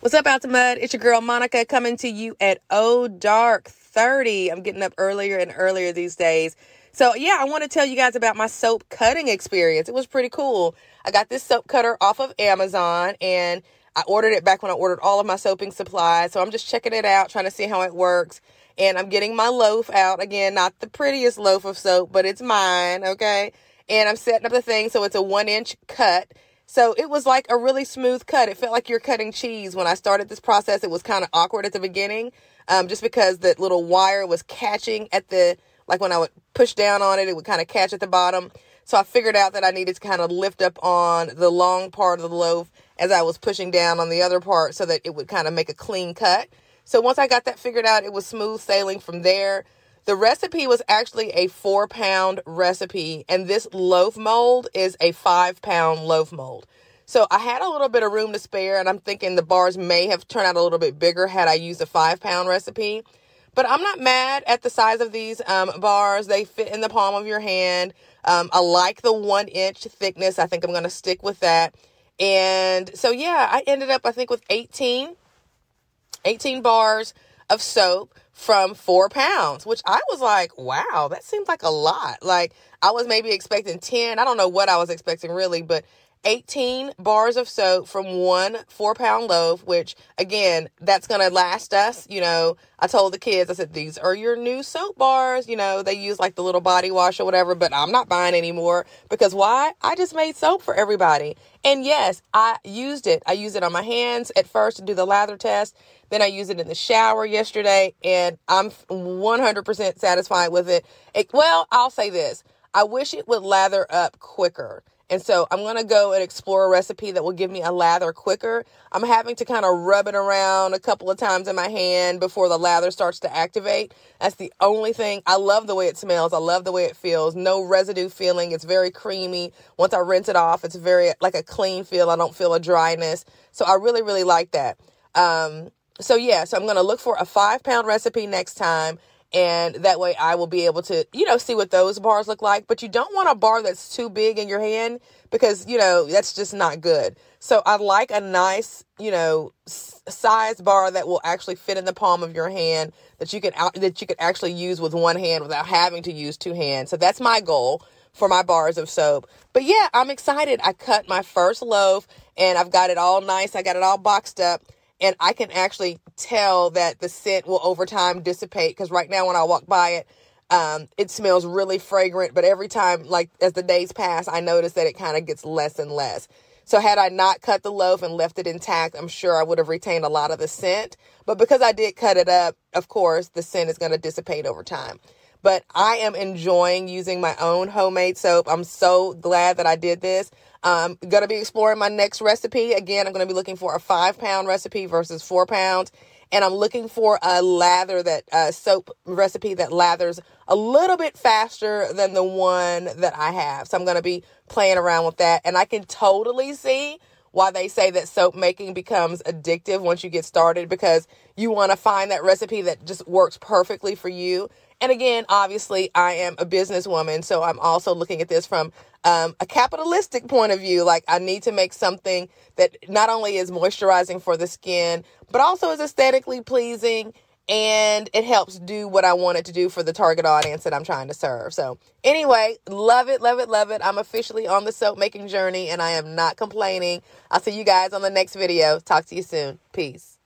What's up, Out the Mud? It's your girl Monica coming to you at Oh Dark 30. I'm getting up earlier and earlier these days. So, yeah, I want to tell you guys about my soap cutting experience. It was pretty cool. I got this soap cutter off of Amazon and I ordered it back when I ordered all of my soaping supplies. So, I'm just checking it out, trying to see how it works. And I'm getting my loaf out. Again, not the prettiest loaf of soap, but it's mine, okay? And I'm setting up the thing so it's a one inch cut so it was like a really smooth cut. It felt like you're cutting cheese. When I started this process, it was kind of awkward at the beginning, um, just because the little wire was catching at the, like when I would push down on it, it would kind of catch at the bottom. So I figured out that I needed to kind of lift up on the long part of the loaf as I was pushing down on the other part so that it would kind of make a clean cut. So once I got that figured out, it was smooth sailing from there. The recipe was actually a four pound recipe, and this loaf mold is a five pound loaf mold. So I had a little bit of room to spare, and I'm thinking the bars may have turned out a little bit bigger had I used a five pound recipe. But I'm not mad at the size of these um, bars. They fit in the palm of your hand. Um, I like the one inch thickness. I think I'm going to stick with that. And so, yeah, I ended up, I think, with 18, 18 bars of soap from four pounds, which I was like, wow, that seems like a lot. Like I was maybe expecting 10. I don't know what I was expecting really, but 18 bars of soap from one four pound loaf, which again, that's going to last us. You know, I told the kids, I said, these are your new soap bars. You know, they use like the little body wash or whatever, but I'm not buying anymore because why? I just made soap for everybody. And yes, I used it. I used it on my hands at first to do the lather test. Then I used it in the shower yesterday and I'm 100% satisfied with it. it well, I'll say this. I wish it would lather up quicker. And so I'm going to go and explore a recipe that will give me a lather quicker. I'm having to kind of rub it around a couple of times in my hand before the lather starts to activate. That's the only thing. I love the way it smells. I love the way it feels. No residue feeling. It's very creamy. Once I rinse it off, it's very like a clean feel. I don't feel a dryness. So I really, really like that. Um, so yeah, so I'm going to look for a five pound recipe next time and that way I will be able to, you know, see what those bars look like. But you don't want a bar that's too big in your hand because, you know, that's just not good. So I like a nice, you know, size bar that will actually fit in the palm of your hand that you can that you can actually use with one hand without having to use two hands. So that's my goal for my bars of soap. But yeah, I'm excited. I cut my first loaf and I've got it all nice. I got it all boxed up and I can actually tell that the scent will over time dissipate because right now when I walk by it, um, it smells really fragrant, but every time, like as the days pass, I notice that it kind of gets less and less. So had I not cut the loaf and left it intact, I'm sure I would have retained a lot of the scent. But because I did cut it up, of course, the scent is going to dissipate over time. But I am enjoying using my own homemade soap. I'm so glad that I did this. I'm going to be exploring my next recipe. Again, I'm going to be looking for a five pound recipe versus four pounds. And I'm looking for a lather that uh, soap recipe that lathers a little bit faster than the one that I have. So I'm going to be playing around with that. And I can totally see why they say that soap making becomes addictive once you get started because you want to find that recipe that just works perfectly for you. And again, obviously, I am a businesswoman, so I'm also looking at this from um, a capitalistic point of view. Like, I need to make something that not only is moisturizing for the skin, but also is aesthetically pleasing and it helps do what I want it to do for the target audience that I'm trying to serve. So, anyway, love it, love it, love it. I'm officially on the soap making journey and I am not complaining. I'll see you guys on the next video. Talk to you soon. Peace.